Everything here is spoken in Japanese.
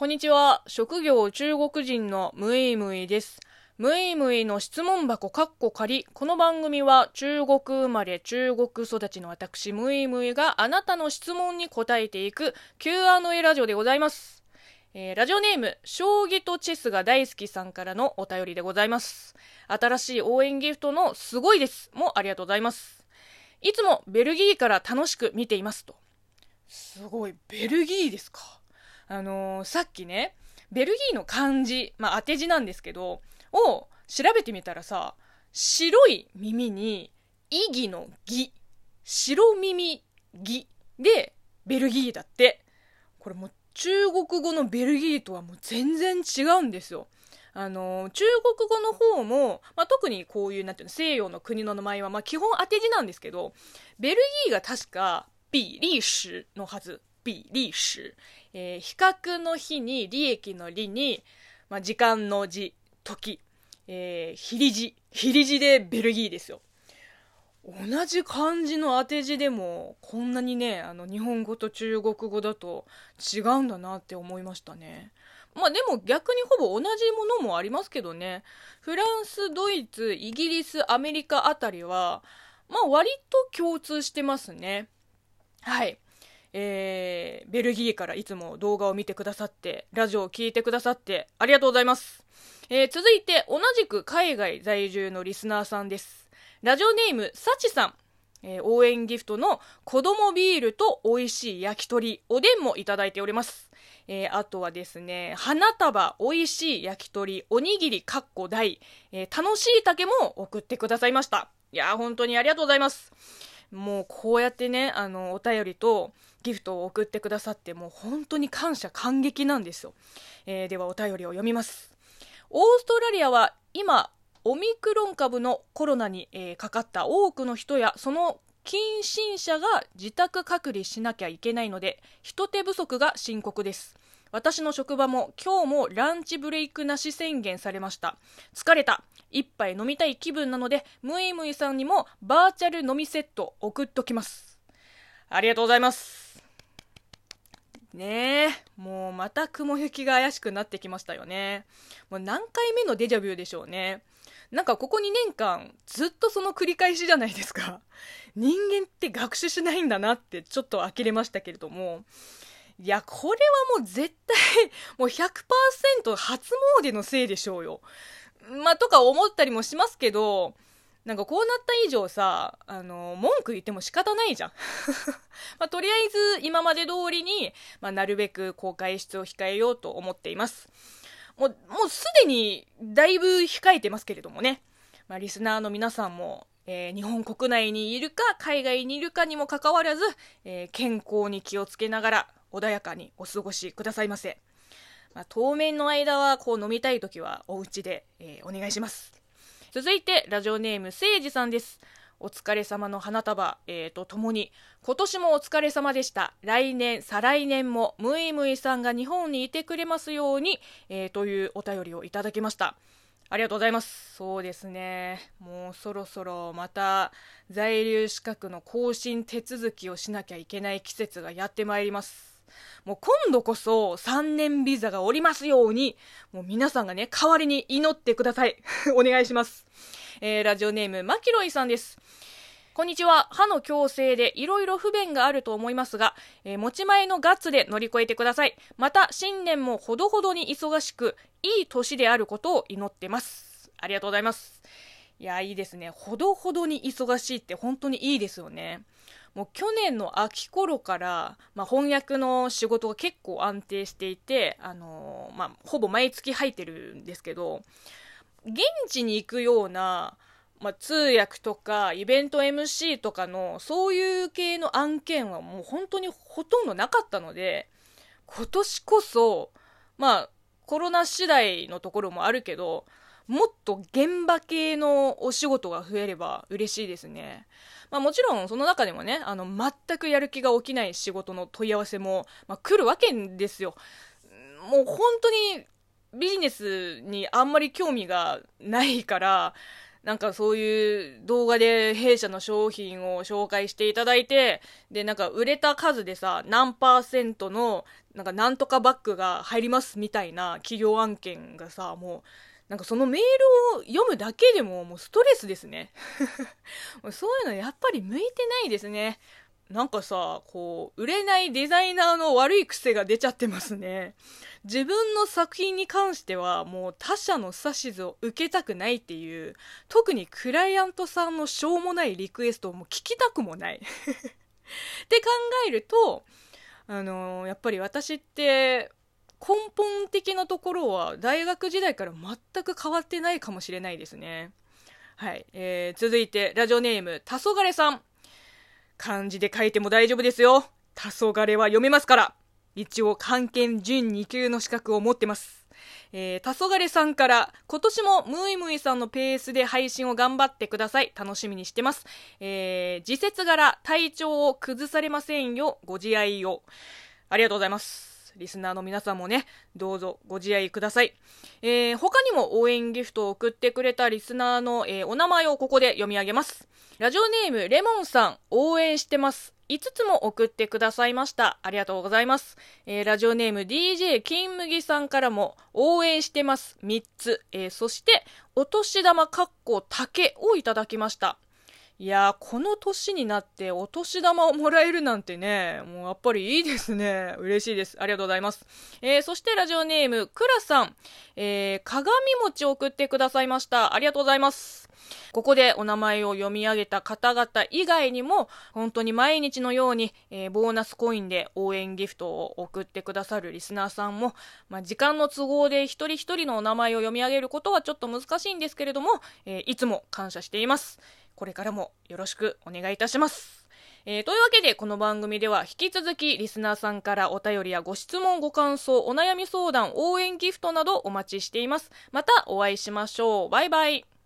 こんにちは。職業中国人のムイムイです。ムイムイの質問箱カッコ仮。この番組は中国生まれ中国育ちの私ムイムイがあなたの質問に答えていく Q&A ラジオでございます。えー、ラジオネーム、将棋とチェスが大好きさんからのお便りでございます。新しい応援ギフトのすごいですもありがとうございます。いつもベルギーから楽しく見ていますと。すごい、ベルギーですか？あのー、さっきね、ベルギーの漢字、まあ当て字なんですけど、を調べてみたらさ、白い耳に、意義の義、白耳義で、ベルギーだって。これもう中国語のベルギーとはもう全然違うんですよ。あの、中国語の方も、まあ、特にこういう、なんていうの、西洋の国の名前は、まあ、基本当て字なんですけど、ベルギーが確か、比利時のはず。比利時。えー、比較の日に、利益の利に、まあ、時間の字、時。えー、比利時。比利時でベルギーですよ。同じ漢字の当て字でも、こんなにね、あの、日本語と中国語だと違うんだなって思いましたね。まあでも逆にほぼ同じものもありますけどね。フランス、ドイツ、イギリス、アメリカあたりは、まあ割と共通してますね。はい。えー、ベルギーからいつも動画を見てくださって、ラジオを聴いてくださってありがとうございます。えー、続いて同じく海外在住のリスナーさんです。ラジオネーム、サチさん。えー、応援ギフトの子供ビールと美味しい焼き鳥、おでんもいただいております。えー、あとはですね、花束、美味しい焼き鳥、おにぎり、かっこ大、えー、楽しい竹も送ってくださいました。いやー、本当にありがとうございます。もうこうやってね、あの、お便りとギフトを送ってくださって、もう本当に感謝感激なんですよ。えー、ではお便りを読みます。オーストラリアは今、オミクロン株のコロナに、えー、かかった多くの人やその近親者が自宅隔離しなきゃいけないので人手不足が深刻です私の職場も今日もランチブレイクなし宣言されました。疲れた。一杯飲みたい気分なのでムイムイさんにもバーチャル飲みセット送っときます。ありがとうございます。ねえもうまた雲行きが怪しくなってきましたよね。もう何回目のデジャビューでしょうね。なんかここ2年間ずっとその繰り返しじゃないですか。人間って学習しないんだなってちょっと呆れましたけれども、いや、これはもう絶対、もう100%初詣のせいでしょうよ。まあ、とか思ったりもしますけど、なんかこうなった以上さ、あの、文句言っても仕方ないじゃん。まあ、とりあえず今まで通りに、まあ、なるべく公開室を控えようと思っています。もう、もうすでにだいぶ控えてますけれどもね。まあ、リスナーの皆さんも、えー、日本国内にいるか、海外にいるかにもかかわらず、えー、健康に気をつけながら、穏やかにお過ごしくださいませ。まあ、当面の間は、こう飲みたい時はお家で、えー、お願いします。続いて、ラジオネーム、せいじさんです。お疲れ様の花束、えー、とともに、今年もお疲れ様でした。来年、再来年も、ムイムイさんが日本にいてくれますように、えー、というお便りをいただきました。ありがとうございます。そうですね。もうそろそろまた在留資格の更新手続きをしなきゃいけない季節がやってまいります。もう今度こそ3年ビザがおりますように、もう皆さんがね、代わりに祈ってください。お願いします。えー、ラジオネーム、マキロイさんです。こんにちは。歯の矯正でいろいろ不便があると思いますが、えー、持ち前のガッツで乗り越えてください。また、新年もほどほどに忙しく、いい年であることを祈ってます。ありがとうございます。いや、いいですね。ほどほどに忙しいって本当にいいですよね。もう去年の秋頃から、まあ、翻訳の仕事が結構安定していて、あのー、まあ、ほぼ毎月入ってるんですけど、現地に行くような、まあ、通訳とかイベント MC とかのそういう系の案件はもう本当にほとんどなかったので今年こそまあコロナ次第のところもあるけどもっと現場系のお仕事が増えれば嬉しいですね。まあもちろんその中でもね、あの全くやる気が起きない仕事の問い合わせも、まあ、来るわけですよ。もう本当にビジネスにあんまり興味がないから、なんかそういう動画で弊社の商品を紹介していただいて、で、なんか売れた数でさ、何パーセントの、なんかなんとかバッグが入りますみたいな企業案件がさ、もう、なんかそのメールを読むだけでももうストレスですね。そういうのやっぱり向いてないですね。なんかさ、こう、売れないデザイナーの悪い癖が出ちゃってますね。自分の作品に関してはもう他者の指図を受けたくないっていう、特にクライアントさんのしょうもないリクエストをもう聞きたくもない。って考えると、あのー、やっぱり私って根本的なところは大学時代から全く変わってないかもしれないですね。はい。えー、続いて、ラジオネーム、たそがれさん。漢字で書いても大丈夫ですよ。黄昏は読めますから。一応、漢検準2級の資格を持ってます。えー、黄昏さんから、今年もムイムイさんのペースで配信を頑張ってください。楽しみにしてます。えー、時節柄、体調を崩されませんよ。ご自愛を。ありがとうございます。リスナーの皆さんもね、どうぞご自愛ください。えー、他にも応援ギフトを送ってくれたリスナーの、えー、お名前をここで読み上げます。ラジオネームレモンさん、応援してます。5つも送ってくださいました。ありがとうございます。えー、ラジオネーム DJ 金麦さんからも応援してます。3つ。えー、そして、お年玉かっこ竹をいただきました。いやー、この年になってお年玉をもらえるなんてね、もうやっぱりいいですね。嬉しいです。ありがとうございます。えー、そしてラジオネーム、くらさん、えー、鏡餅を送ってくださいました。ありがとうございます。ここでお名前を読み上げた方々以外にも、本当に毎日のように、えー、ボーナスコインで応援ギフトを送ってくださるリスナーさんも、まあ、時間の都合で一人一人のお名前を読み上げることはちょっと難しいんですけれども、えー、いつも感謝しています。これからもよろしくお願いいたします。えー、というわけでこの番組では引き続きリスナーさんからお便りやご質問ご感想お悩み相談応援ギフトなどお待ちしています。またお会いしましょう。バイバイ。